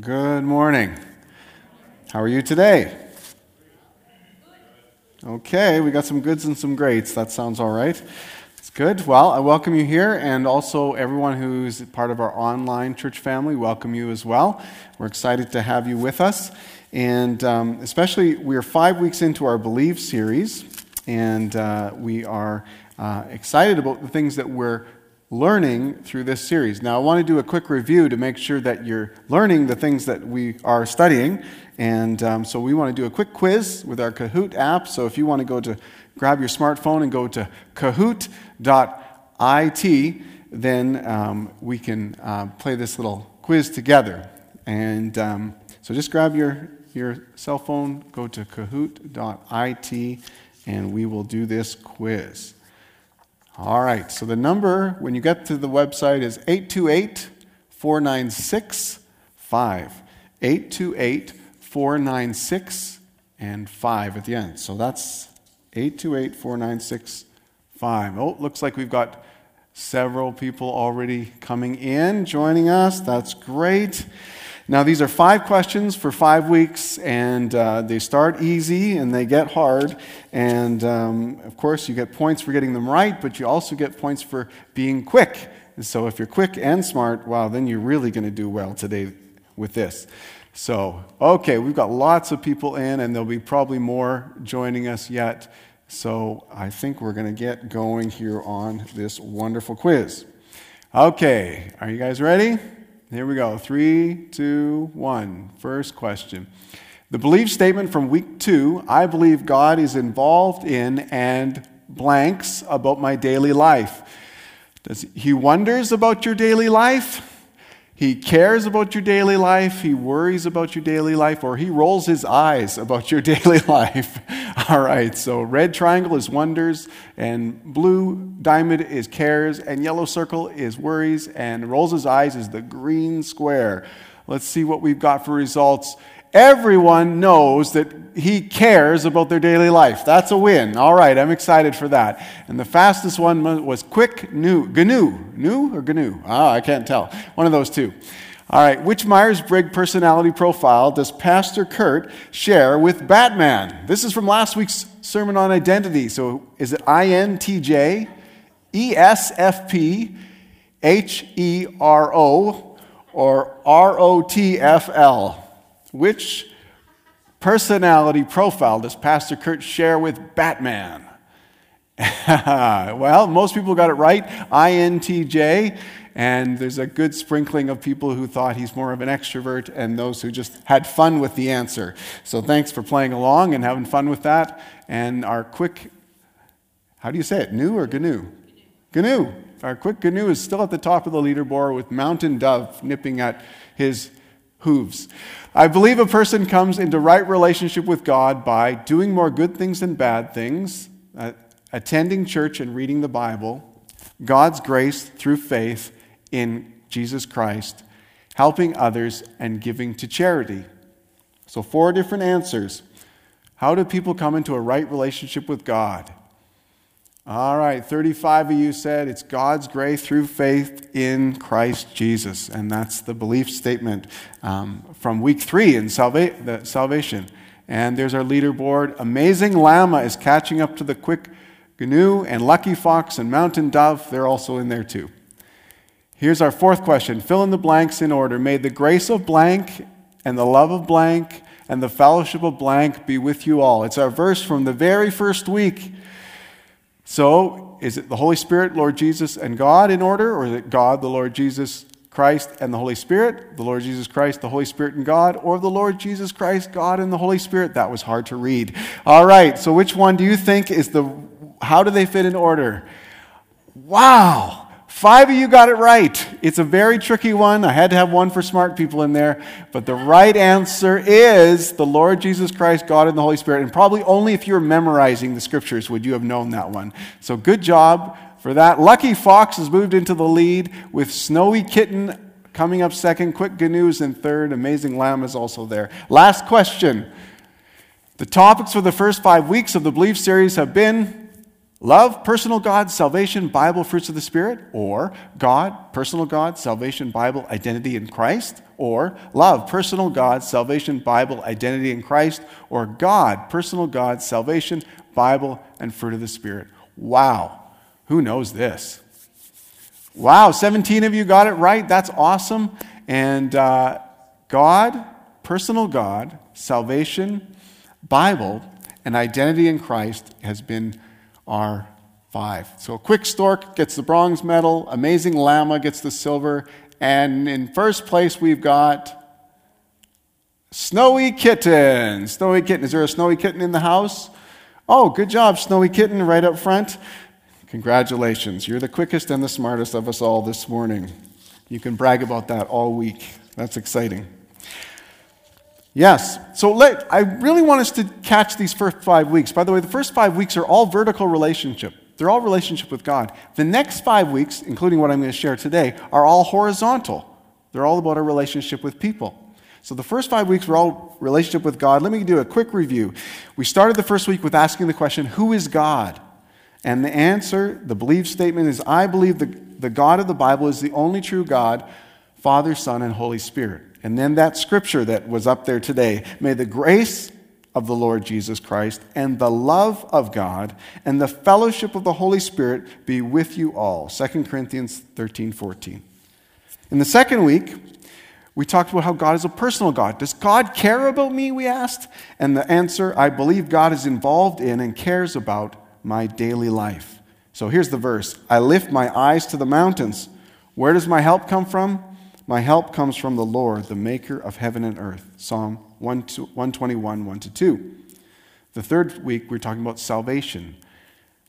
Good morning. How are you today? Okay, we got some goods and some greats. That sounds all right. It's good. Well, I welcome you here, and also everyone who's part of our online church family, welcome you as well. We're excited to have you with us. And um, especially, we are five weeks into our Believe series, and uh, we are uh, excited about the things that we're learning through this series. Now, I want to do a quick review to make sure that you're learning the things that we are studying. And um, so, we want to do a quick quiz with our Kahoot app. So, if you want to go to grab your smartphone and go to kahoot.it, then um, we can uh, play this little quiz together. And um, so, just grab your, your cell phone, go to kahoot.it, and we will do this quiz. All right, so the number when you get to the website is 828 496 5. 828 496 and 5 at the end. So that's 828 496 5. Oh, looks like we've got several people already coming in, joining us. That's great. Now, these are five questions for five weeks, and uh, they start easy and they get hard. And um, of course, you get points for getting them right, but you also get points for being quick. And so, if you're quick and smart, wow, then you're really going to do well today with this. So, okay, we've got lots of people in, and there'll be probably more joining us yet. So, I think we're going to get going here on this wonderful quiz. Okay, are you guys ready? Here we go. Three, two, one. First question. The belief statement from week two I believe God is involved in and blanks about my daily life. Does he wonders about your daily life? He cares about your daily life, he worries about your daily life, or he rolls his eyes about your daily life. All right, so red triangle is wonders, and blue diamond is cares, and yellow circle is worries, and rolls his eyes is the green square. Let's see what we've got for results. Everyone knows that he cares about their daily life. That's a win. All right, I'm excited for that. And the fastest one was quick new GNU. New or GNU? Ah, I can't tell. One of those two. All right, which Myers Briggs personality profile does Pastor Kurt share with Batman? This is from last week's sermon on identity. So is it INTJ, ESFP, HERO, or ROTFL? Which personality profile does Pastor Kurt share with Batman? well, most people got it right INTJ, and there's a good sprinkling of people who thought he's more of an extrovert and those who just had fun with the answer. So thanks for playing along and having fun with that. And our quick, how do you say it, new or GNU? GNU. Our quick GNU is still at the top of the leaderboard with Mountain Dove nipping at his hooves. I believe a person comes into right relationship with God by doing more good things than bad things, uh, attending church and reading the Bible, God's grace through faith in Jesus Christ, helping others, and giving to charity. So, four different answers. How do people come into a right relationship with God? All right, 35 of you said it's God's grace through faith in Christ Jesus. And that's the belief statement um, from week three in salva- the salvation. And there's our leaderboard. Amazing Llama is catching up to the quick GNU, and Lucky Fox and Mountain Dove, they're also in there too. Here's our fourth question fill in the blanks in order. May the grace of blank and the love of blank and the fellowship of blank be with you all. It's our verse from the very first week. So, is it the Holy Spirit, Lord Jesus, and God in order, or is it God, the Lord Jesus Christ, and the Holy Spirit, the Lord Jesus Christ, the Holy Spirit, and God, or the Lord Jesus Christ, God, and the Holy Spirit? That was hard to read. All right, so which one do you think is the, how do they fit in order? Wow! Five of you got it right. It's a very tricky one. I had to have one for smart people in there. But the right answer is the Lord Jesus Christ, God, and the Holy Spirit. And probably only if you were memorizing the scriptures would you have known that one. So good job for that. Lucky Fox has moved into the lead with Snowy Kitten coming up second. Quick GNU's in third. Amazing Lamb is also there. Last question. The topics for the first five weeks of the Belief series have been Love, personal God, salvation, Bible, fruits of the Spirit, or God, personal God, salvation, Bible, identity in Christ, or love, personal God, salvation, Bible, identity in Christ, or God, personal God, salvation, Bible, and fruit of the Spirit. Wow. Who knows this? Wow, 17 of you got it right. That's awesome. And uh, God, personal God, salvation, Bible, and identity in Christ has been our five. So, a Quick Stork gets the bronze medal, Amazing Llama gets the silver, and in first place we've got Snowy Kitten. Snowy Kitten. Is there a Snowy Kitten in the house? Oh, good job, Snowy Kitten, right up front. Congratulations. You're the quickest and the smartest of us all this morning. You can brag about that all week. That's exciting. Yes. So let, I really want us to catch these first five weeks. By the way, the first five weeks are all vertical relationship. They're all relationship with God. The next five weeks, including what I'm going to share today, are all horizontal. They're all about our relationship with people. So the first five weeks were all relationship with God. Let me do a quick review. We started the first week with asking the question, Who is God? And the answer, the belief statement is I believe the, the God of the Bible is the only true God, Father, Son, and Holy Spirit. And then that scripture that was up there today may the grace of the Lord Jesus Christ and the love of God and the fellowship of the Holy Spirit be with you all. 2 Corinthians 13 14. In the second week, we talked about how God is a personal God. Does God care about me? We asked. And the answer I believe God is involved in and cares about my daily life. So here's the verse I lift my eyes to the mountains. Where does my help come from? My help comes from the Lord, the maker of heaven and earth. Psalm 121, 1 to 2. The third week, we're talking about salvation.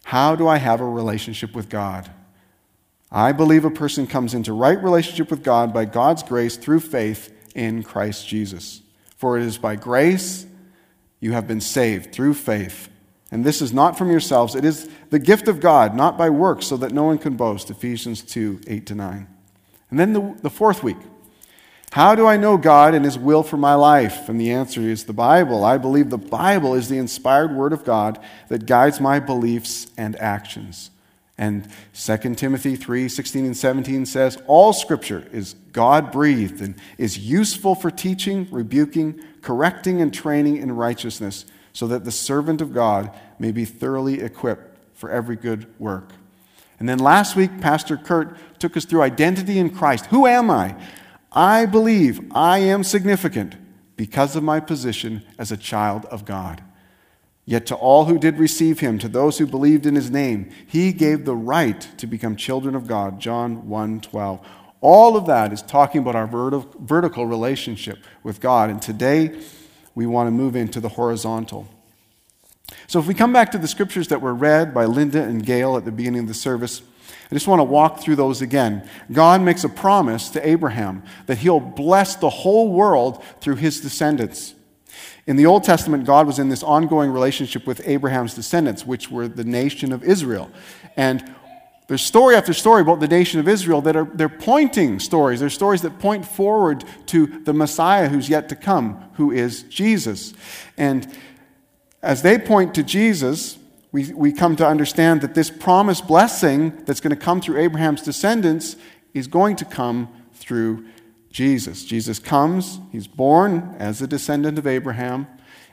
How do I have a relationship with God? I believe a person comes into right relationship with God by God's grace through faith in Christ Jesus. For it is by grace you have been saved through faith. And this is not from yourselves, it is the gift of God, not by works, so that no one can boast. Ephesians 2 8 to 9. And then the, the fourth week. How do I know God and His will for my life? And the answer is the Bible. I believe the Bible is the inspired Word of God that guides my beliefs and actions. And 2 Timothy 3 16 and 17 says, All Scripture is God breathed and is useful for teaching, rebuking, correcting, and training in righteousness, so that the servant of God may be thoroughly equipped for every good work. And then last week, Pastor Kurt took us through identity in Christ. Who am I? I believe I am significant because of my position as a child of God. Yet to all who did receive him, to those who believed in his name, he gave the right to become children of God. John 1 12. All of that is talking about our vertical relationship with God. And today, we want to move into the horizontal. So, if we come back to the scriptures that were read by Linda and Gail at the beginning of the service, I just want to walk through those again. God makes a promise to Abraham that he'll bless the whole world through his descendants. In the Old Testament, God was in this ongoing relationship with Abraham's descendants, which were the nation of Israel. And there's story after story about the nation of Israel that are they're pointing stories. They're stories that point forward to the Messiah who's yet to come, who is Jesus. And as they point to Jesus, we, we come to understand that this promised blessing that's going to come through Abraham's descendants is going to come through Jesus. Jesus comes, he's born as a descendant of Abraham,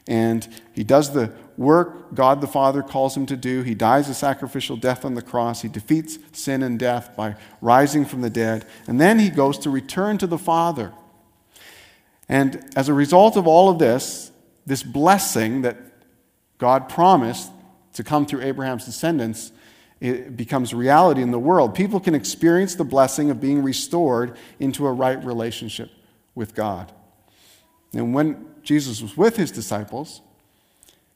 and he does the work God the Father calls him to do. He dies a sacrificial death on the cross. He defeats sin and death by rising from the dead. And then he goes to return to the Father. And as a result of all of this, this blessing that God promised to come through Abraham's descendants, it becomes reality in the world. People can experience the blessing of being restored into a right relationship with God. And when Jesus was with his disciples,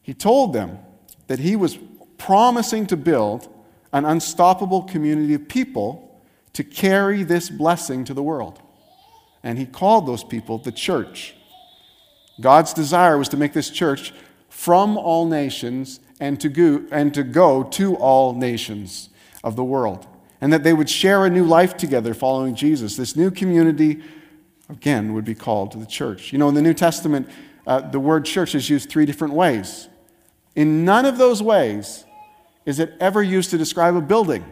he told them that he was promising to build an unstoppable community of people to carry this blessing to the world. And he called those people the church. God's desire was to make this church from all nations and to go, and to go to all nations of the world. And that they would share a new life together following Jesus. This new community, again, would be called the church. You know, in the New Testament, uh, the word church is used three different ways. In none of those ways is it ever used to describe a building.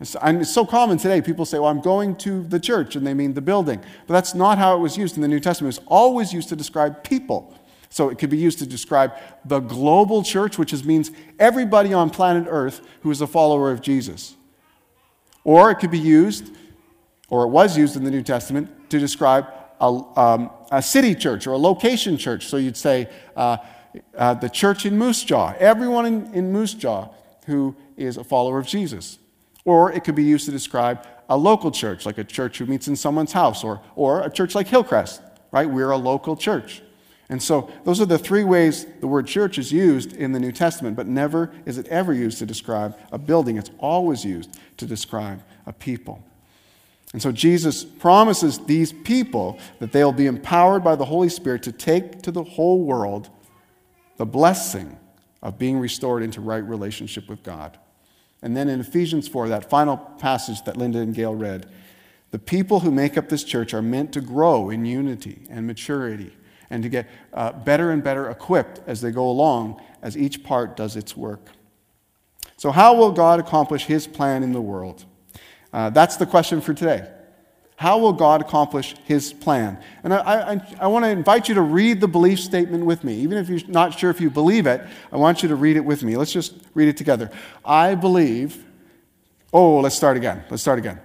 It's, it's so common today. People say, Well, I'm going to the church, and they mean the building. But that's not how it was used in the New Testament. It was always used to describe people. So it could be used to describe the global church, which is, means everybody on planet Earth who is a follower of Jesus. Or it could be used, or it was used in the New Testament, to describe a, um, a city church or a location church. So you'd say uh, uh, the church in Moose Jaw, everyone in, in Moose Jaw who is a follower of Jesus. Or it could be used to describe a local church, like a church who meets in someone's house, or, or a church like Hillcrest, right? We're a local church. And so those are the three ways the word church is used in the New Testament, but never is it ever used to describe a building. It's always used to describe a people. And so Jesus promises these people that they'll be empowered by the Holy Spirit to take to the whole world the blessing of being restored into right relationship with God. And then in Ephesians 4, that final passage that Linda and Gail read, the people who make up this church are meant to grow in unity and maturity and to get uh, better and better equipped as they go along as each part does its work. So, how will God accomplish his plan in the world? Uh, that's the question for today. How will God accomplish his plan? And I, I, I want to invite you to read the belief statement with me. Even if you're not sure if you believe it, I want you to read it with me. Let's just read it together. I believe, oh, let's start again. Let's start again.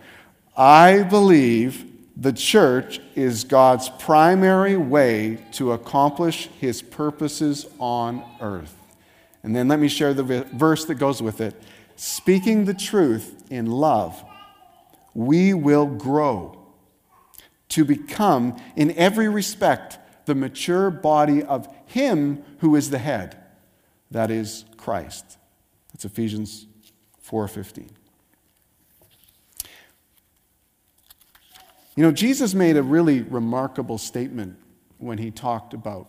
I believe the church is God's primary way to accomplish his purposes on earth. And then let me share the verse that goes with it. Speaking the truth in love, we will grow to become, in every respect, the mature body of Him who is the head, that is Christ. That's Ephesians 4:15. You know, Jesus made a really remarkable statement when he talked about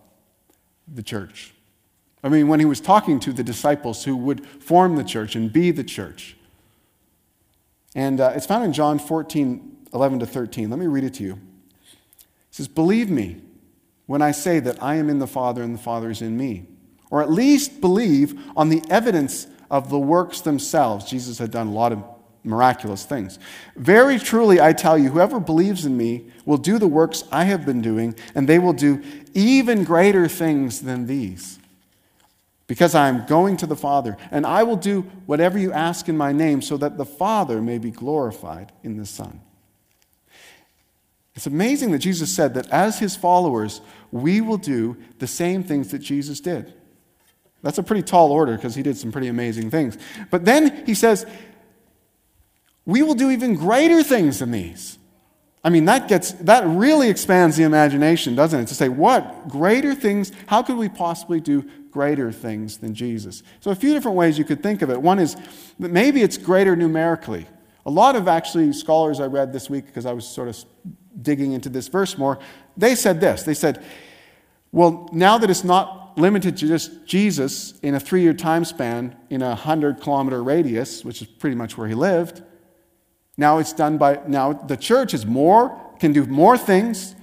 the church. I mean, when he was talking to the disciples who would form the church and be the church. And uh, it's found in John 14, 11 to 13. Let me read it to you It says, Believe me when I say that I am in the Father and the Father is in me. Or at least believe on the evidence of the works themselves. Jesus had done a lot of miraculous things. Very truly, I tell you, whoever believes in me will do the works I have been doing, and they will do even greater things than these. Because I am going to the Father, and I will do whatever you ask in my name, so that the Father may be glorified in the Son. It's amazing that Jesus said that as his followers, we will do the same things that Jesus did. That's a pretty tall order because he did some pretty amazing things. But then he says, we will do even greater things than these. I mean, that gets that really expands the imagination, doesn't it? To say, what greater things, how could we possibly do greater things than Jesus? So a few different ways you could think of it. One is that maybe it's greater numerically. A lot of actually scholars I read this week, because I was sort of digging into this verse more, they said this. They said, well, now that it's not limited to just Jesus in a three year time span in a 100 kilometer radius, which is pretty much where he lived, now it's done by, now the church is more, can do more things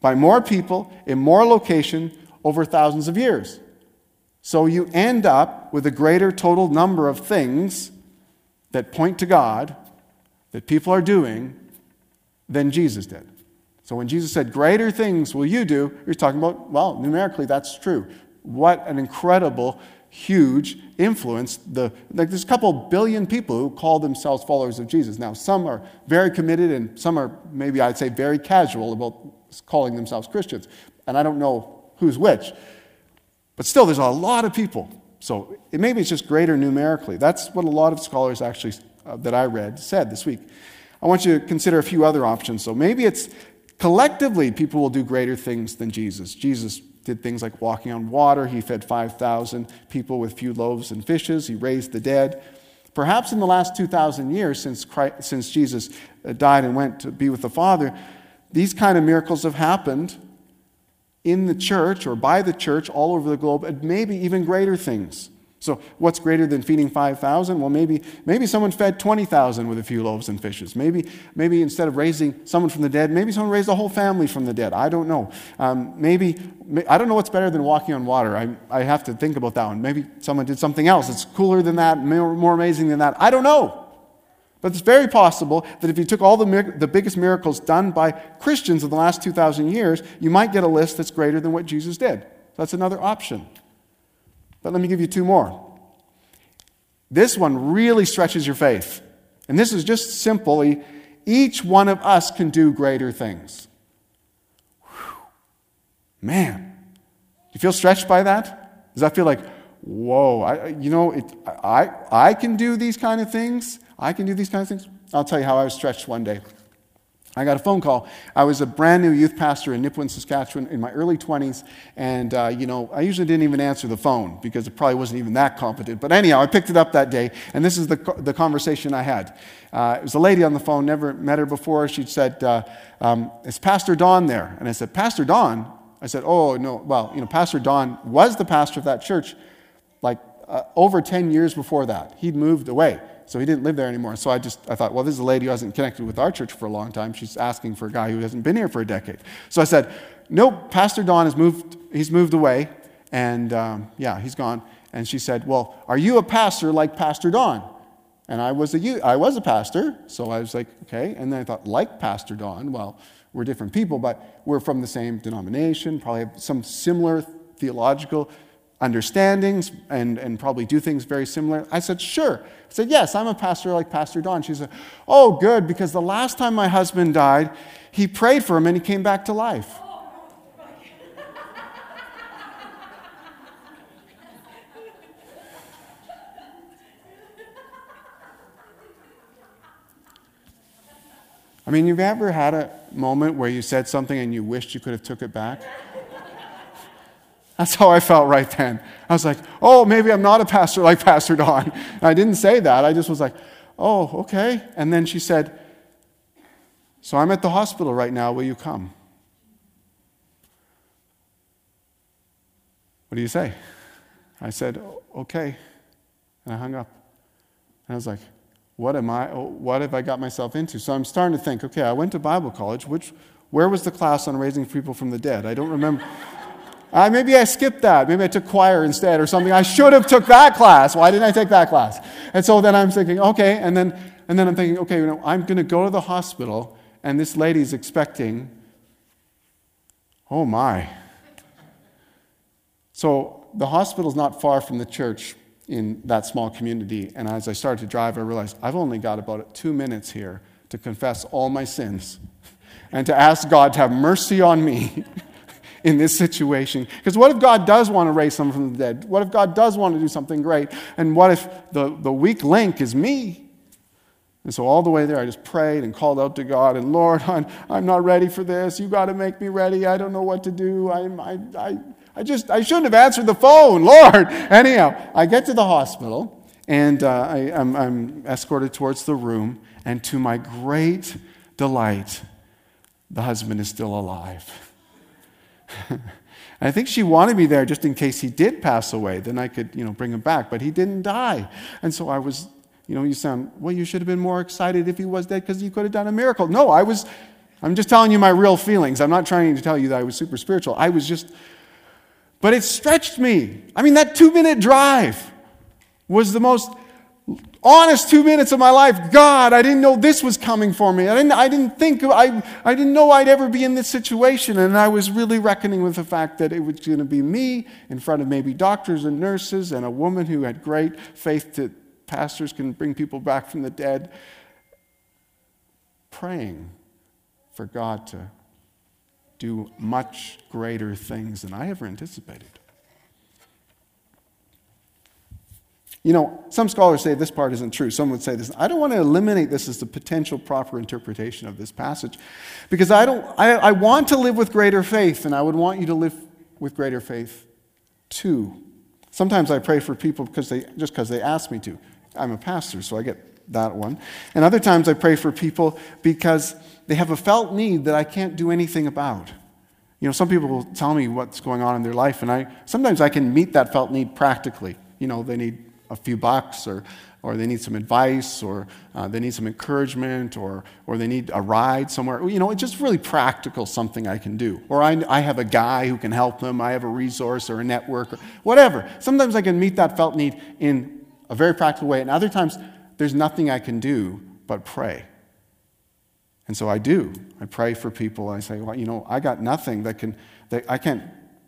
by more people in more location over thousands of years. So you end up with a greater total number of things that point to God that people are doing than Jesus did. So when Jesus said, Greater things will you do, he's talking about, well, numerically, that's true. What an incredible, huge influence. The, like there's a couple billion people who call themselves followers of Jesus. Now, some are very committed, and some are, maybe I'd say, very casual about calling themselves Christians. And I don't know who's which. But still, there's a lot of people. So it, maybe it's just greater numerically. That's what a lot of scholars actually uh, that I read said this week. I want you to consider a few other options. So maybe it's Collectively, people will do greater things than Jesus. Jesus did things like walking on water, he fed 5,000 people with few loaves and fishes, he raised the dead. Perhaps in the last 2,000 years since, Christ, since Jesus uh, died and went to be with the Father, these kind of miracles have happened in the church or by the church all over the globe, and maybe even greater things. So, what's greater than feeding 5,000? Well, maybe, maybe someone fed 20,000 with a few loaves and fishes. Maybe, maybe instead of raising someone from the dead, maybe someone raised a whole family from the dead. I don't know. Um, maybe, I don't know what's better than walking on water. I, I have to think about that one. Maybe someone did something else that's cooler than that, more, more amazing than that. I don't know. But it's very possible that if you took all the, the biggest miracles done by Christians in the last 2,000 years, you might get a list that's greater than what Jesus did. That's another option. But let me give you two more. This one really stretches your faith. And this is just simply each one of us can do greater things. Whew. Man, you feel stretched by that? Does that feel like, whoa, I, you know, it, I, I can do these kind of things? I can do these kind of things? I'll tell you how I was stretched one day. I got a phone call. I was a brand new youth pastor in Nipawin, Saskatchewan in my early 20s. And, uh, you know, I usually didn't even answer the phone because it probably wasn't even that competent. But anyhow, I picked it up that day. And this is the, the conversation I had. Uh, it was a lady on the phone, never met her before. She said, uh, um, Is Pastor Don there? And I said, Pastor Don? I said, Oh, no. Well, you know, Pastor Don was the pastor of that church like uh, over 10 years before that. He'd moved away. So he didn't live there anymore. So I just I thought, well, this is a lady who hasn't connected with our church for a long time. She's asking for a guy who hasn't been here for a decade. So I said, nope, Pastor Don has moved. He's moved away, and um, yeah, he's gone. And she said, well, are you a pastor like Pastor Don? And I was a I was a pastor, so I was like, okay. And then I thought, like Pastor Don, well, we're different people, but we're from the same denomination, probably have some similar theological understandings and, and probably do things very similar? I said, Sure. I said, Yes, I'm a pastor like Pastor Don. She said, Oh, good, because the last time my husband died, he prayed for him and he came back to life. I mean, you've ever had a moment where you said something and you wished you could have took it back? That's how I felt right then. I was like, oh, maybe I'm not a pastor like Pastor Don. And I didn't say that. I just was like, oh, okay. And then she said, so I'm at the hospital right now. Will you come? What do you say? I said, okay. And I hung up. And I was like, what am I, what have I got myself into? So I'm starting to think, okay, I went to Bible college. Which, where was the class on raising people from the dead? I don't remember. Uh, maybe I skipped that. Maybe I took choir instead or something. I should have took that class. Why didn't I take that class? And so then I'm thinking, okay, and then and then I'm thinking, okay, you know, I'm going to go to the hospital, and this lady's expecting. Oh my. So the hospital's not far from the church in that small community, and as I started to drive, I realized I've only got about two minutes here to confess all my sins and to ask God to have mercy on me. in this situation. Because what if God does want to raise someone from the dead? What if God does want to do something great? And what if the, the weak link is me? And so all the way there, I just prayed and called out to God, and Lord, I'm, I'm not ready for this. You got to make me ready. I don't know what to do. I'm, I, I, I just, I shouldn't have answered the phone, Lord. Anyhow, I get to the hospital, and uh, I, I'm, I'm escorted towards the room, and to my great delight, the husband is still alive. I think she wanted me there just in case he did pass away. Then I could, you know, bring him back. But he didn't die. And so I was, you know, you sound, well, you should have been more excited if he was dead because you could have done a miracle. No, I was, I'm just telling you my real feelings. I'm not trying to tell you that I was super spiritual. I was just, but it stretched me. I mean, that two minute drive was the most honest two minutes of my life. God, I didn't know this was coming for me. I didn't, I didn't think, I, I didn't know I'd ever be in this situation. And I was really reckoning with the fact that it was going to be me in front of maybe doctors and nurses and a woman who had great faith that pastors can bring people back from the dead, praying for God to do much greater things than I ever anticipated. You know, some scholars say this part isn't true. Some would say this. I don't want to eliminate this as the potential proper interpretation of this passage because I, don't, I, I want to live with greater faith, and I would want you to live with greater faith too. Sometimes I pray for people because they, just because they ask me to. I'm a pastor, so I get that one. And other times I pray for people because they have a felt need that I can't do anything about. You know, some people will tell me what's going on in their life, and I sometimes I can meet that felt need practically. you know, they need a few bucks or, or they need some advice or uh, they need some encouragement or, or they need a ride somewhere. You know, it's just really practical something I can do. Or I, I have a guy who can help them, I have a resource or a network or whatever. Sometimes I can meet that felt need in a very practical way, and other times there's nothing I can do but pray. And so I do. I pray for people. I say, well, you know, I got nothing that can, that I can't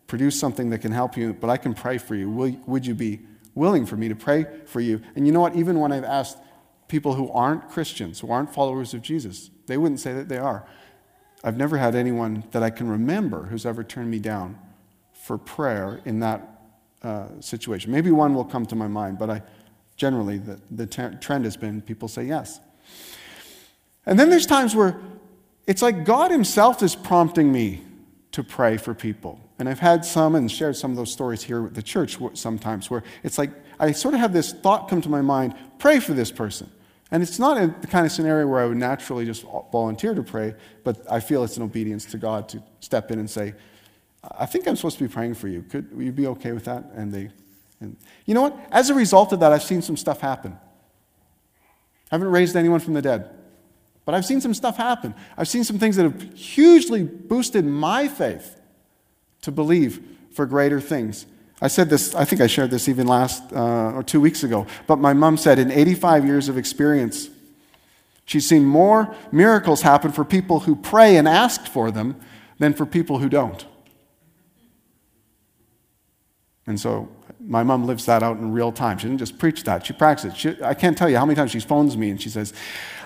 produce something that can help you, but I can pray for you. Will, would you be willing for me to pray for you. And you know what? Even when I've asked people who aren't Christians, who aren't followers of Jesus, they wouldn't say that they are. I've never had anyone that I can remember who's ever turned me down for prayer in that uh, situation. Maybe one will come to my mind, but I generally the, the trend has been people say yes. And then there's times where it's like God Himself is prompting me to pray for people. And I've had some and shared some of those stories here with the church sometimes where it's like I sort of have this thought come to my mind pray for this person. And it's not the kind of scenario where I would naturally just volunteer to pray, but I feel it's an obedience to God to step in and say, I think I'm supposed to be praying for you. Could you be okay with that? And they, and you know what? As a result of that, I've seen some stuff happen. I haven't raised anyone from the dead, but I've seen some stuff happen. I've seen some things that have hugely boosted my faith to believe for greater things. I said this, I think I shared this even last uh, or two weeks ago, but my mom said in 85 years of experience, she's seen more miracles happen for people who pray and ask for them than for people who don't. And so my mom lives that out in real time. She didn't just preach that, she practices it. She, I can't tell you how many times she phones me and she says,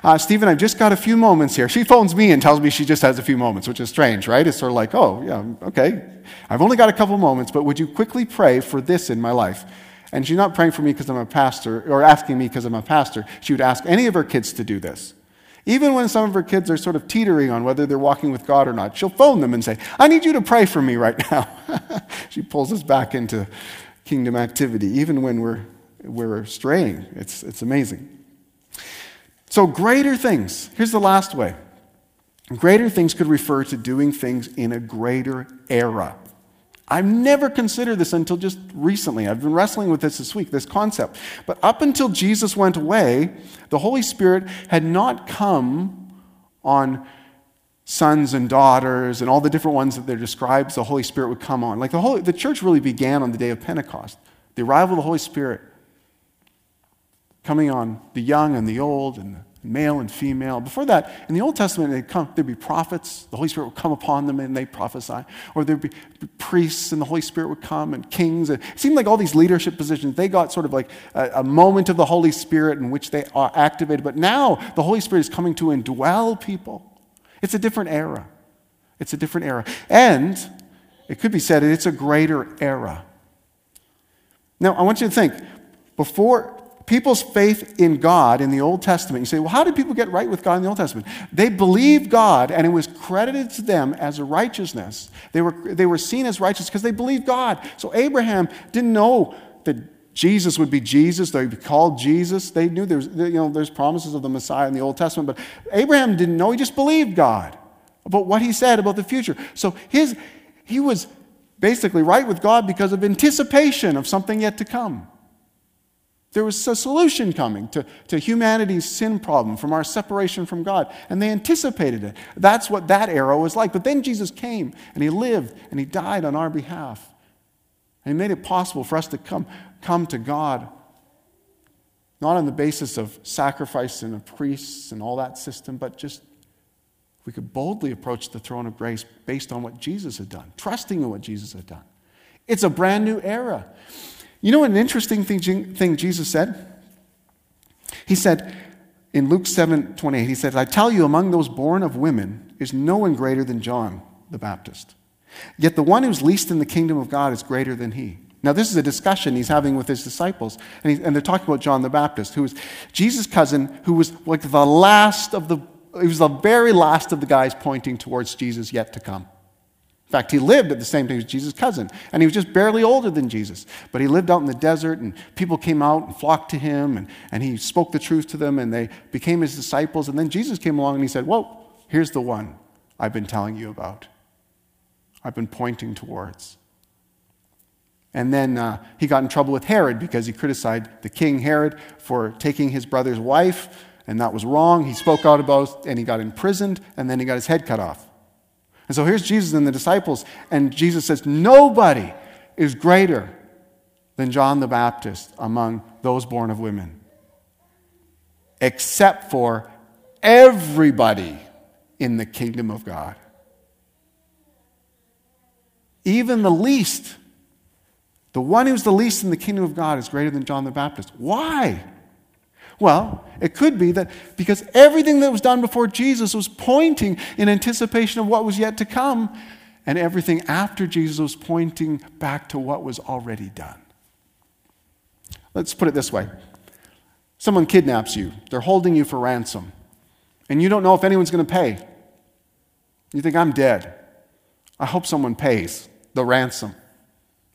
uh, Stephen, I've just got a few moments here. She phones me and tells me she just has a few moments, which is strange, right? It's sort of like, oh, yeah, okay. I've only got a couple moments, but would you quickly pray for this in my life? And she's not praying for me because I'm a pastor or asking me because I'm a pastor. She would ask any of her kids to do this. Even when some of her kids are sort of teetering on whether they're walking with God or not, she'll phone them and say, I need you to pray for me right now. she pulls us back into kingdom activity, even when we're, we're straying. It's, it's amazing. So, greater things. Here's the last way greater things could refer to doing things in a greater era. I've never considered this until just recently. I've been wrestling with this this week, this concept. But up until Jesus went away, the Holy Spirit had not come on sons and daughters and all the different ones that they're described, the Holy Spirit would come on. Like the, Holy, the church really began on the day of Pentecost, the arrival of the Holy Spirit coming on the young and the old and the male and female. Before that, in the Old Testament, they'd come, there'd be prophets, the Holy Spirit would come upon them and they'd prophesy. Or there'd be priests and the Holy Spirit would come and kings. It seemed like all these leadership positions, they got sort of like a, a moment of the Holy Spirit in which they are activated. But now the Holy Spirit is coming to indwell people. It's a different era. It's a different era. And it could be said it's a greater era. Now, I want you to think before people's faith in God in the Old Testament, you say, well, how did people get right with God in the Old Testament? They believed God, and it was credited to them as a righteousness. They were, they were seen as righteous because they believed God. So Abraham didn't know that Jesus would be Jesus, they'd be called Jesus. They knew there's, you know, there's promises of the Messiah in the Old Testament, but Abraham didn't know. He just believed God about what he said about the future. So his, he was basically right with God because of anticipation of something yet to come. There was a solution coming to, to humanity's sin problem from our separation from God, and they anticipated it. That's what that era was like. But then Jesus came, and he lived, and he died on our behalf. And he made it possible for us to come come to God, not on the basis of sacrifice and of priests and all that system, but just we could boldly approach the throne of grace based on what Jesus had done, trusting in what Jesus had done. It's a brand new era. You know an interesting thing, thing Jesus said? He said in Luke 7 28, he said, I tell you, among those born of women is no one greater than John the Baptist. Yet the one who's least in the kingdom of God is greater than he. Now, this is a discussion he's having with his disciples. And, he, and they're talking about John the Baptist, who was Jesus' cousin, who was like the last of the, he was the very last of the guys pointing towards Jesus yet to come. In fact, he lived at the same time as Jesus' cousin, and he was just barely older than Jesus. But he lived out in the desert, and people came out and flocked to him, and, and he spoke the truth to them, and they became his disciples. And then Jesus came along and he said, Whoa, here's the one I've been telling you about, I've been pointing towards. And then uh, he got in trouble with Herod because he criticized the king Herod for taking his brother's wife, and that was wrong. He spoke out about it, and he got imprisoned, and then he got his head cut off. And so here's Jesus and the disciples, and Jesus says, Nobody is greater than John the Baptist among those born of women, except for everybody in the kingdom of God. Even the least, the one who's the least in the kingdom of God is greater than John the Baptist. Why? Well, it could be that because everything that was done before Jesus was pointing in anticipation of what was yet to come, and everything after Jesus was pointing back to what was already done. Let's put it this way someone kidnaps you, they're holding you for ransom, and you don't know if anyone's going to pay. You think, I'm dead. I hope someone pays the ransom.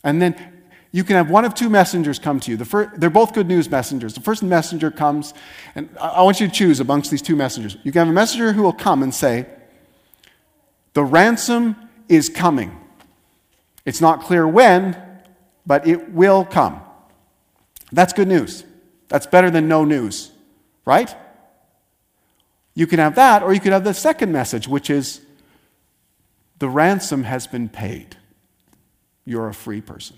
And then you can have one of two messengers come to you. The first, they're both good news messengers. The first messenger comes, and I want you to choose amongst these two messengers. You can have a messenger who will come and say, The ransom is coming. It's not clear when, but it will come. That's good news. That's better than no news, right? You can have that, or you could have the second message, which is the ransom has been paid. You're a free person.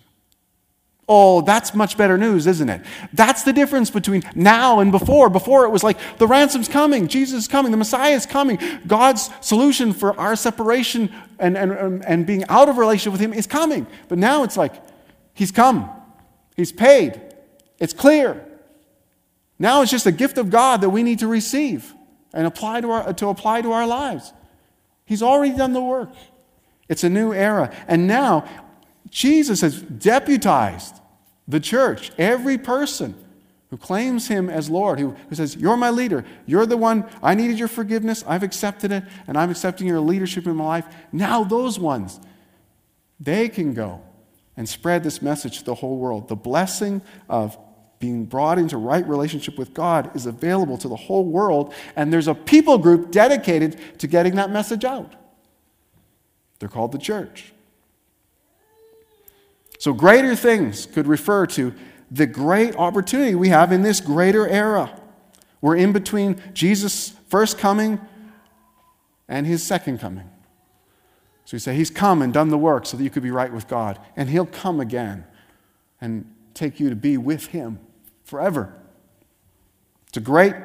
Oh, that's much better news, isn't it? That's the difference between now and before. Before it was like the ransom's coming, Jesus is coming, the Messiah is coming. God's solution for our separation and, and, and being out of relationship with Him is coming. But now it's like, He's come, He's paid, it's clear. Now it's just a gift of God that we need to receive and apply to, our, to apply to our lives. He's already done the work. It's a new era. And now Jesus has deputized the church, every person who claims him as Lord, who, who says, You're my leader. You're the one. I needed your forgiveness. I've accepted it, and I'm accepting your leadership in my life. Now, those ones, they can go and spread this message to the whole world. The blessing of being brought into right relationship with God is available to the whole world, and there's a people group dedicated to getting that message out. They're called the church. So, greater things could refer to the great opportunity we have in this greater era. We're in between Jesus' first coming and his second coming. So you say, He's come and done the work so that you could be right with God. And He'll come again and take you to be with Him forever. It's a great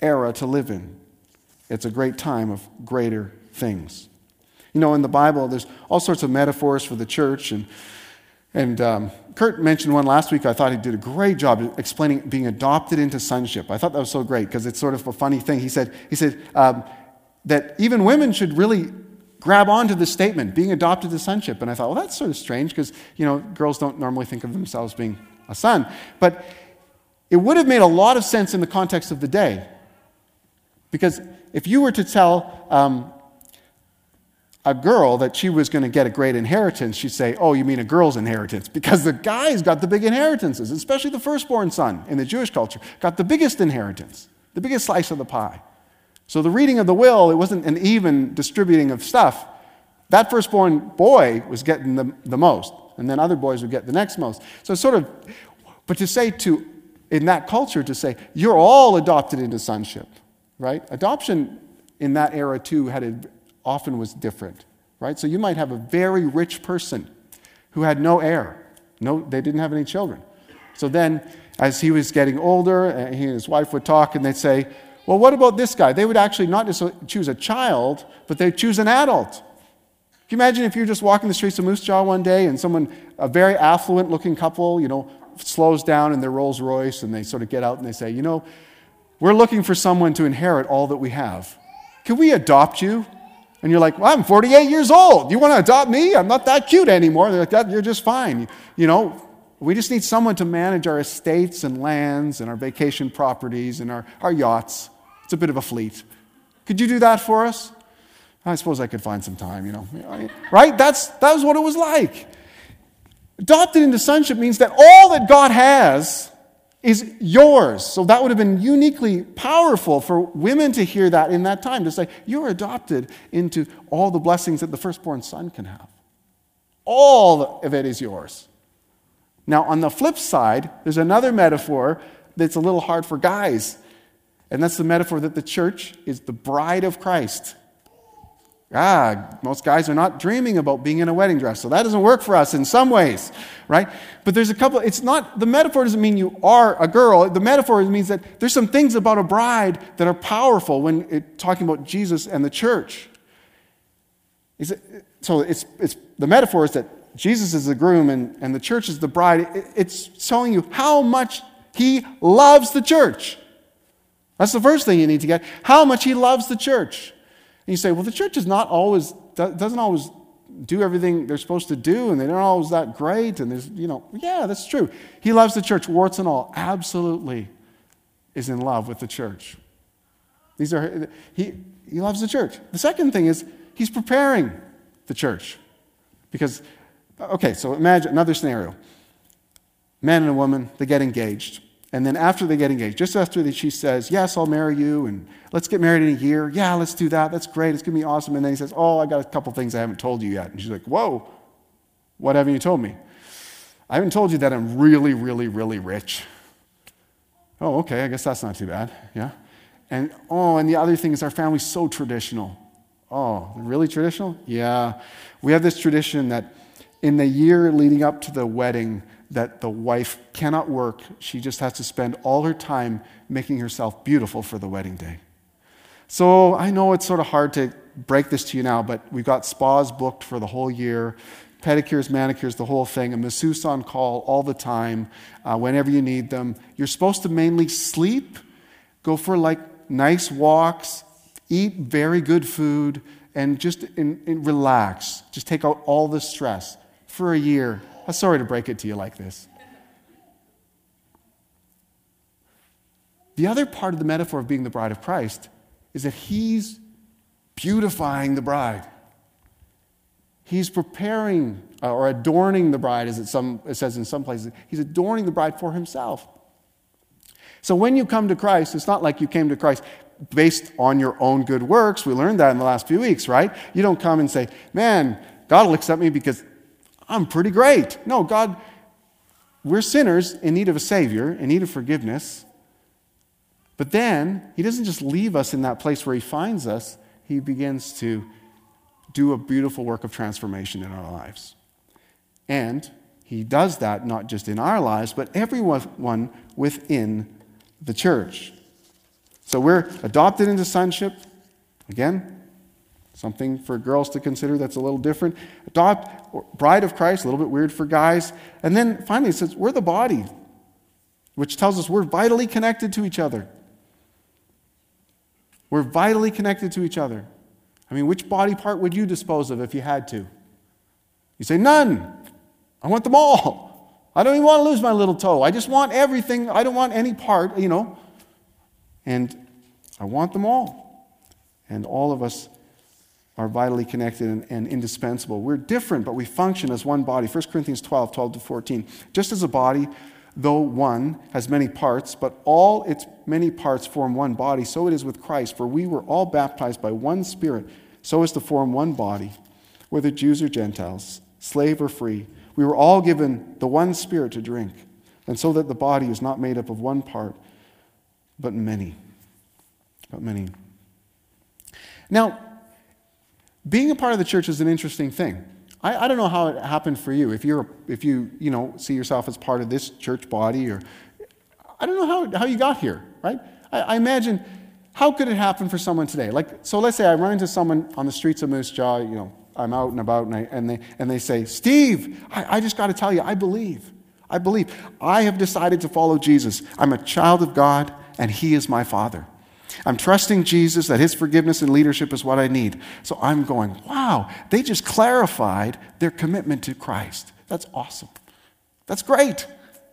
era to live in, it's a great time of greater things. You know, in the Bible, there's all sorts of metaphors for the church. And, and um, Kurt mentioned one last week. I thought he did a great job explaining being adopted into sonship. I thought that was so great because it's sort of a funny thing. He said, he said um, that even women should really grab onto the statement, being adopted to sonship. And I thought, well, that's sort of strange because, you know, girls don't normally think of themselves being a son. But it would have made a lot of sense in the context of the day. Because if you were to tell um, a girl that she was going to get a great inheritance, she'd say, Oh, you mean a girl's inheritance? Because the guy's got the big inheritances, especially the firstborn son in the Jewish culture, got the biggest inheritance, the biggest slice of the pie. So the reading of the will, it wasn't an even distributing of stuff. That firstborn boy was getting the, the most, and then other boys would get the next most. So sort of, but to say to in that culture to say, you're all adopted into sonship, right? Adoption in that era too had a, often was different, right? So you might have a very rich person who had no heir. No, they didn't have any children. So then, as he was getting older, uh, he and his wife would talk and they'd say, well, what about this guy? They would actually not just choose a child, but they'd choose an adult. Can you imagine if you're just walking the streets of Moose Jaw one day and someone, a very affluent looking couple, you know, slows down in their Rolls Royce and they sort of get out and they say, you know, we're looking for someone to inherit all that we have. Can we adopt you? And you're like, well, I'm 48 years old. You want to adopt me? I'm not that cute anymore. They're like, you're just fine. You know, we just need someone to manage our estates and lands and our vacation properties and our, our yachts. It's a bit of a fleet. Could you do that for us? I suppose I could find some time, you know. Right? That's, that was what it was like. Adopted into sonship means that all that God has is yours. So that would have been uniquely powerful for women to hear that in that time to say, You're adopted into all the blessings that the firstborn son can have. All of it is yours. Now, on the flip side, there's another metaphor that's a little hard for guys. And that's the metaphor that the church is the bride of Christ. Ah, most guys are not dreaming about being in a wedding dress, so that doesn't work for us in some ways, right? But there's a couple, it's not, the metaphor doesn't mean you are a girl. The metaphor means that there's some things about a bride that are powerful when it, talking about Jesus and the church. Is it, so it's, it's, the metaphor is that Jesus is the groom and, and the church is the bride. It, it's telling you how much he loves the church. That's the first thing you need to get. How much he loves the church. You say, well, the church is not always, doesn't always do everything they're supposed to do, and they're not always that great. And there's, you know, yeah, that's true. He loves the church, warts and all. Absolutely is in love with the church. These are, he, he loves the church. The second thing is, he's preparing the church. Because, okay, so imagine another scenario. Man and a woman, they get engaged. And then after they get engaged, just after that, she says, Yes, I'll marry you, and let's get married in a year. Yeah, let's do that. That's great. It's going to be awesome. And then he says, Oh, I got a couple things I haven't told you yet. And she's like, Whoa, what haven't you told me? I haven't told you that I'm really, really, really rich. Oh, okay, I guess that's not too bad. Yeah. And oh, and the other thing is our family's so traditional. Oh, really traditional? Yeah. We have this tradition that in the year leading up to the wedding, that the wife cannot work. She just has to spend all her time making herself beautiful for the wedding day. So I know it's sort of hard to break this to you now, but we've got spas booked for the whole year pedicures, manicures, the whole thing, a masseuse on call all the time, uh, whenever you need them. You're supposed to mainly sleep, go for like nice walks, eat very good food, and just in, in relax. Just take out all the stress for a year. I'm sorry to break it to you like this. The other part of the metaphor of being the bride of Christ is that He's beautifying the bride. He's preparing uh, or adorning the bride, as it, some, it says in some places. He's adorning the bride for Himself. So when you come to Christ, it's not like you came to Christ based on your own good works. We learned that in the last few weeks, right? You don't come and say, man, God will accept me because I'm pretty great. No, God, we're sinners in need of a Savior, in need of forgiveness. But then, He doesn't just leave us in that place where He finds us, He begins to do a beautiful work of transformation in our lives. And He does that not just in our lives, but everyone within the church. So we're adopted into sonship. Again, something for girls to consider that's a little different. Adopt, bride of Christ, a little bit weird for guys. And then finally it says, we're the body, which tells us we're vitally connected to each other. We're vitally connected to each other. I mean, which body part would you dispose of if you had to? You say, none. I want them all. I don't even want to lose my little toe. I just want everything. I don't want any part, you know. And I want them all. And all of us are vitally connected and, and, indispensable. We're different, but we function as one body. 1 Corinthians 12, 12 to 14. Just as a body, though one, has many parts, but all its many parts form one body, so it is with Christ. For we were all baptized by one Spirit, so as to form one body, whether Jews or Gentiles, slave or free. We were all given the one Spirit to drink, and so that the body is not made up of one part but many. But many. Now, being a part of the church is an interesting thing. I, I don't know how it happened for you. If, you're, if you, you know, see yourself as part of this church body, or I don't know how, how you got here, right? I, I imagine, how could it happen for someone today? Like, so let's say I run into someone on the streets of Moose Jaw, you know, I'm out and about, and, I, and, they, and they say, Steve, I, I just got to tell you, I believe. I believe. I have decided to follow Jesus. I'm a child of God and He is my Father. I'm trusting Jesus that His forgiveness and leadership is what I need. So I'm going, wow, they just clarified their commitment to Christ. That's awesome. That's great.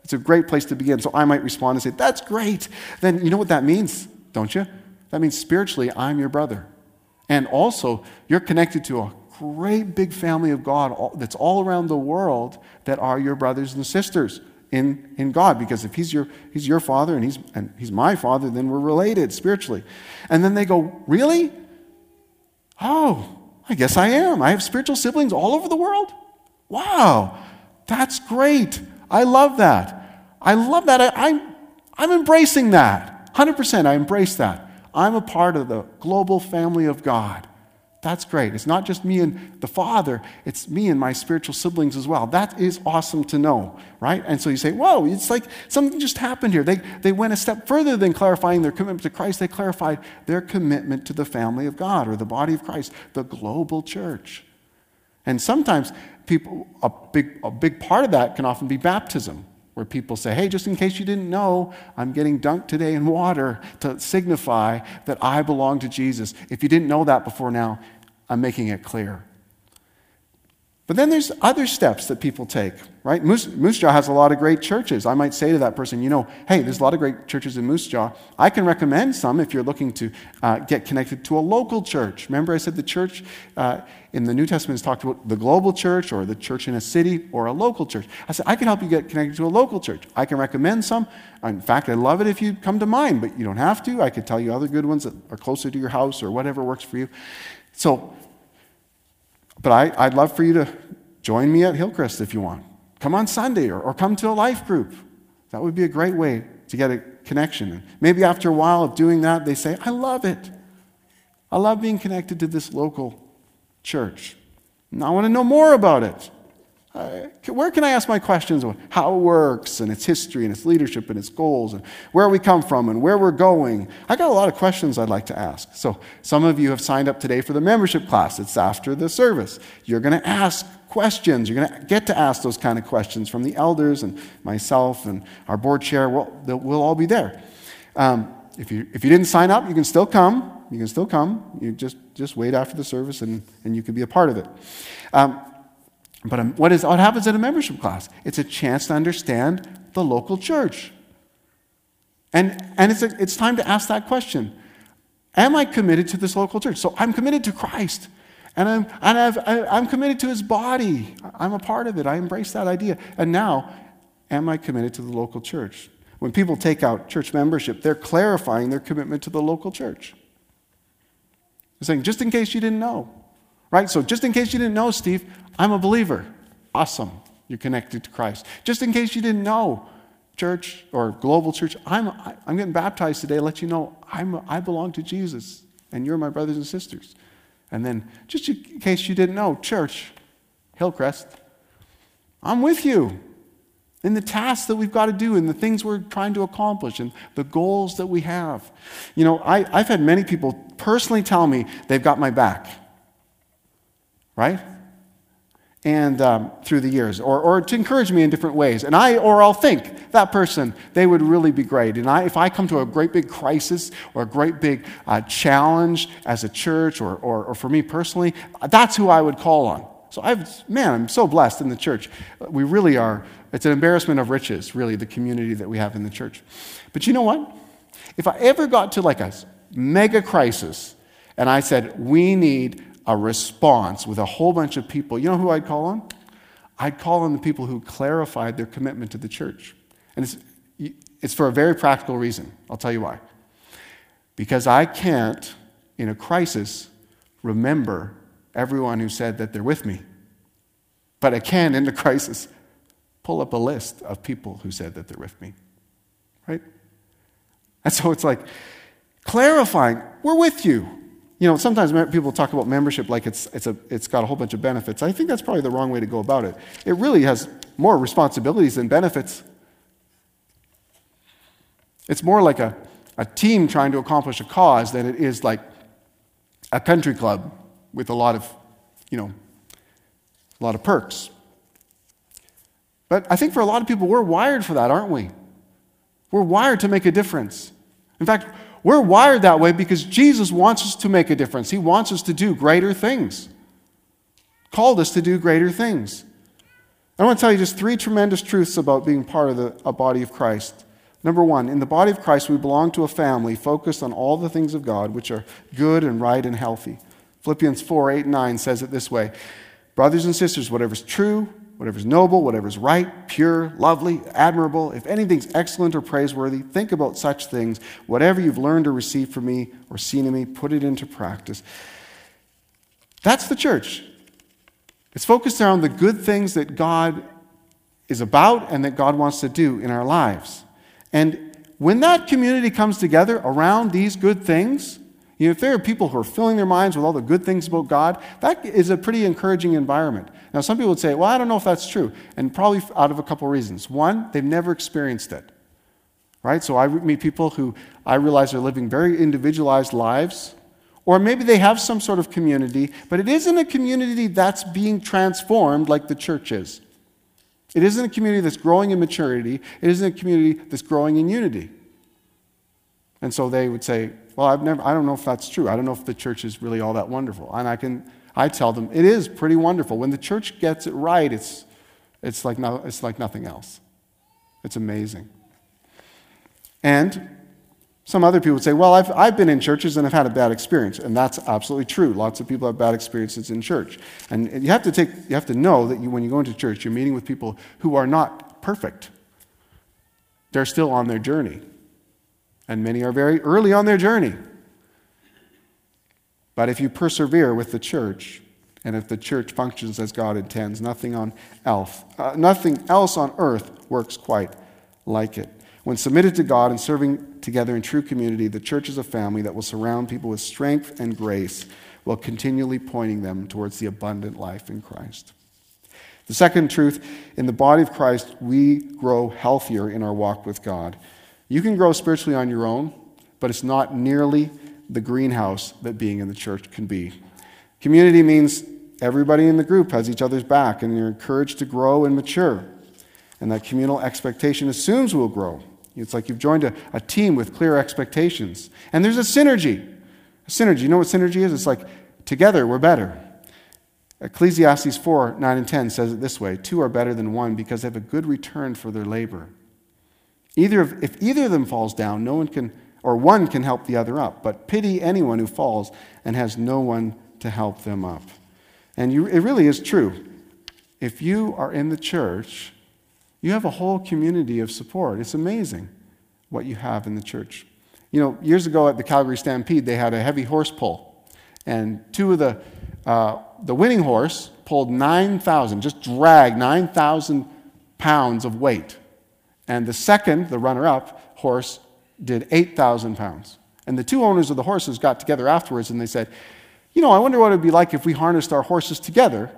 It's a great place to begin. So I might respond and say, that's great. Then you know what that means, don't you? That means spiritually, I'm your brother. And also, you're connected to a great big family of God that's all around the world that are your brothers and sisters in, in God because if he's your, he's your father and he's, and he's my father, then we're related spiritually. And then they go, Really? Oh, I guess I am. I have spiritual siblings all over the world? Wow, that's great. I love that. I love that. I, I'm, I'm embracing that. 100%. I embrace that. I'm a part of the global family of God. That's great. It's not just me and the Father, it's me and my spiritual siblings as well. That is awesome to know, right? And so you say, whoa, it's like something just happened here. They, they went a step further than clarifying their commitment to Christ, they clarified their commitment to the family of God or the body of Christ, the global church. And sometimes people, a big, a big part of that can often be baptism where people say, hey, just in case you didn't know, I'm getting dunked today in water to signify that I belong to Jesus. If you didn't know that before now, I'm making it clear. But then there's other steps that people take, right? Moose, Moose Jaw has a lot of great churches. I might say to that person, you know, hey, there's a lot of great churches in Moose Jaw. I can recommend some if you're looking to uh, get connected to a local church. Remember, I said the church uh, in the New Testament is talked about the global church or the church in a city or a local church. I said, I can help you get connected to a local church. I can recommend some. In fact, I love it if you come to mine, but you don't have to. I could tell you other good ones that are closer to your house or whatever works for you. So, but I, would love for you to join me at Hillcrest if you want. Come on Sunday or, or come to a life group. That would be a great way to get a connection. And maybe after a while of doing that, they say, I love it. I love being connected to this local church. And I want to know more about it. Uh, where can I ask my questions on how it works and its history and its leadership and its goals and where we come from and where we're going? I got a lot of questions I'd like to ask. So, some of you have signed up today for the membership class. It's after the service. You're going to ask questions. You're going to get to ask those kind of questions from the elders and myself and our board chair. We'll, we'll all be there. Um, if, you, if you didn't sign up, you can still come. You can still come. You just, just wait after the service and, and you can be a part of it. Um, but um, what, is, what happens in a membership class? It's a chance to understand the local church. And, and it's, a, it's time to ask that question Am I committed to this local church? So I'm committed to Christ. And, I'm, and I've, I'm committed to his body. I'm a part of it. I embrace that idea. And now, am I committed to the local church? When people take out church membership, they're clarifying their commitment to the local church. They're saying, just in case you didn't know, right? So, just in case you didn't know, Steve, I'm a believer. Awesome. You're connected to Christ. Just in case you didn't know, church or global church, I'm, I'm getting baptized today. Let you know I'm, I belong to Jesus, and you're my brothers and sisters. And then, just in case you didn't know, church, Hillcrest, I'm with you in the tasks that we've got to do and the things we're trying to accomplish and the goals that we have. You know, I, I've had many people personally tell me they've got my back, right? and um, through the years, or, or to encourage me in different ways. And I, or I'll think that person, they would really be great. And I, if I come to a great big crisis or a great big uh, challenge as a church, or, or, or for me personally, that's who I would call on. So I've, man, I'm so blessed in the church. We really are. It's an embarrassment of riches, really, the community that we have in the church. But you know what? If I ever got to like a mega crisis and I said, we need a response with a whole bunch of people, you know who I'd call on? I'd call on the people who clarified their commitment to the church. And it's, it's for a very practical reason. I'll tell you why. Because I can't, in a crisis, remember everyone who said that they're with me. But I can, in a crisis, pull up a list of people who said that they're with me. Right? And so it's like clarifying, we're with you. You know, sometimes people talk about membership like it's, it's, a, it's got a whole bunch of benefits. I think that's probably the wrong way to go about it. It really has more responsibilities than benefits. It's more like a, a team trying to accomplish a cause than it is like a country club with a lot of, you know, a lot of perks. But I think for a lot of people, we're wired for that, aren't we? We're wired to make a difference. In fact, we're wired that way because Jesus wants us to make a difference. He wants us to do greater things, called us to do greater things. I want to tell you just three tremendous truths about being part of the a body of Christ. Number one, in the body of Christ, we belong to a family focused on all the things of God, which are good and right and healthy. Philippians 4 8 and 9 says it this way Brothers and sisters, whatever's true, whatever's noble, whatever's right, pure, lovely, admirable, if anything's excellent or praiseworthy, think about such things. Whatever you've learned or received from me or seen in me, put it into practice. That's the church. It's focused around the good things that God is about and that God wants to do in our lives. And when that community comes together around these good things, you know, if there are people who are filling their minds with all the good things about God, that is a pretty encouraging environment. Now, some people would say, well, I don't know if that's true, and probably out of a couple reasons. One, they've never experienced it, right? So I meet people who I realize are living very individualized lives, or maybe they have some sort of community, but it isn't a community that's being transformed like the church is. It isn't a community that's growing in maturity, it isn't a community that's growing in unity. And so they would say, Well, I've never, I don't know if that's true. I don't know if the church is really all that wonderful. And I can, I tell them, it is pretty wonderful. When the church gets it right, it's, it's, like, no, it's like nothing else. It's amazing. And some other people would say, Well, I've, I've been in churches and I've had a bad experience. And that's absolutely true. Lots of people have bad experiences in church. And you have to, take, you have to know that you, when you go into church, you're meeting with people who are not perfect, they're still on their journey and many are very early on their journey. But if you persevere with the church, and if the church functions as God intends, nothing, on else, uh, nothing else on earth works quite like it. When submitted to God and serving together in true community, the church is a family that will surround people with strength and grace while continually pointing them towards the abundant life in Christ. The second truth in the body of Christ, we grow healthier in our walk with God. You can grow spiritually on your own, but it's not nearly the greenhouse that being in the church can be. Community means everybody in the group has each other's back, and you're encouraged to grow and mature. And that communal expectation assumes we'll grow. It's like you've joined a, a team with clear expectations. And there's a synergy. A synergy. You know what synergy is? It's like together we're better. Ecclesiastes 4 9 and 10 says it this way Two are better than one because they have a good return for their labor. Either of, if either of them falls down, no one can, or one can help the other up. But pity anyone who falls and has no one to help them up. And you, it really is true. If you are in the church, you have a whole community of support. It's amazing what you have in the church. You know, years ago at the Calgary Stampede, they had a heavy horse pull. And two of the, uh, the winning horse pulled 9,000, just dragged 9,000 pounds of weight. And the second, the runner up horse, did 8,000 pounds. And the two owners of the horses got together afterwards and they said, You know, I wonder what it would be like if we harnessed our horses together.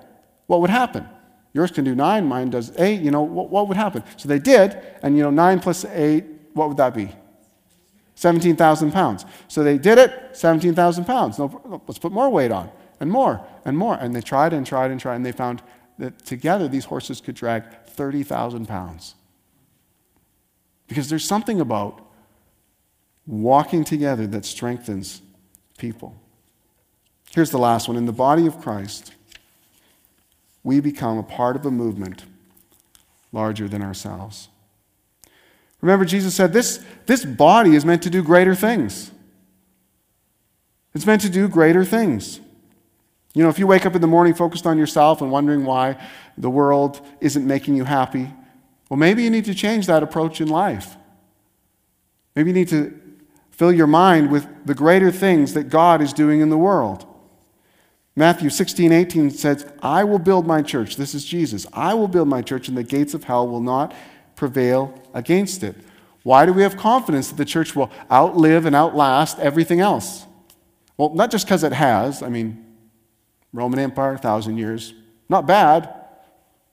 What would happen? Yours can do nine, mine does eight. You know, what, what would happen? So they did, and you know, nine plus eight, what would that be? 17,000 pounds. So they did it, 17,000 pounds. No, let's put more weight on, and more, and more. And they tried and tried and tried, and they found that together these horses could drag 30,000 pounds. Because there's something about walking together that strengthens people. Here's the last one. In the body of Christ, we become a part of a movement larger than ourselves. Remember, Jesus said this, this body is meant to do greater things. It's meant to do greater things. You know, if you wake up in the morning focused on yourself and wondering why the world isn't making you happy, well, maybe you need to change that approach in life. Maybe you need to fill your mind with the greater things that God is doing in the world. Matthew 16, 18 says, I will build my church. This is Jesus. I will build my church, and the gates of hell will not prevail against it. Why do we have confidence that the church will outlive and outlast everything else? Well, not just because it has. I mean, Roman Empire, 1,000 years. Not bad.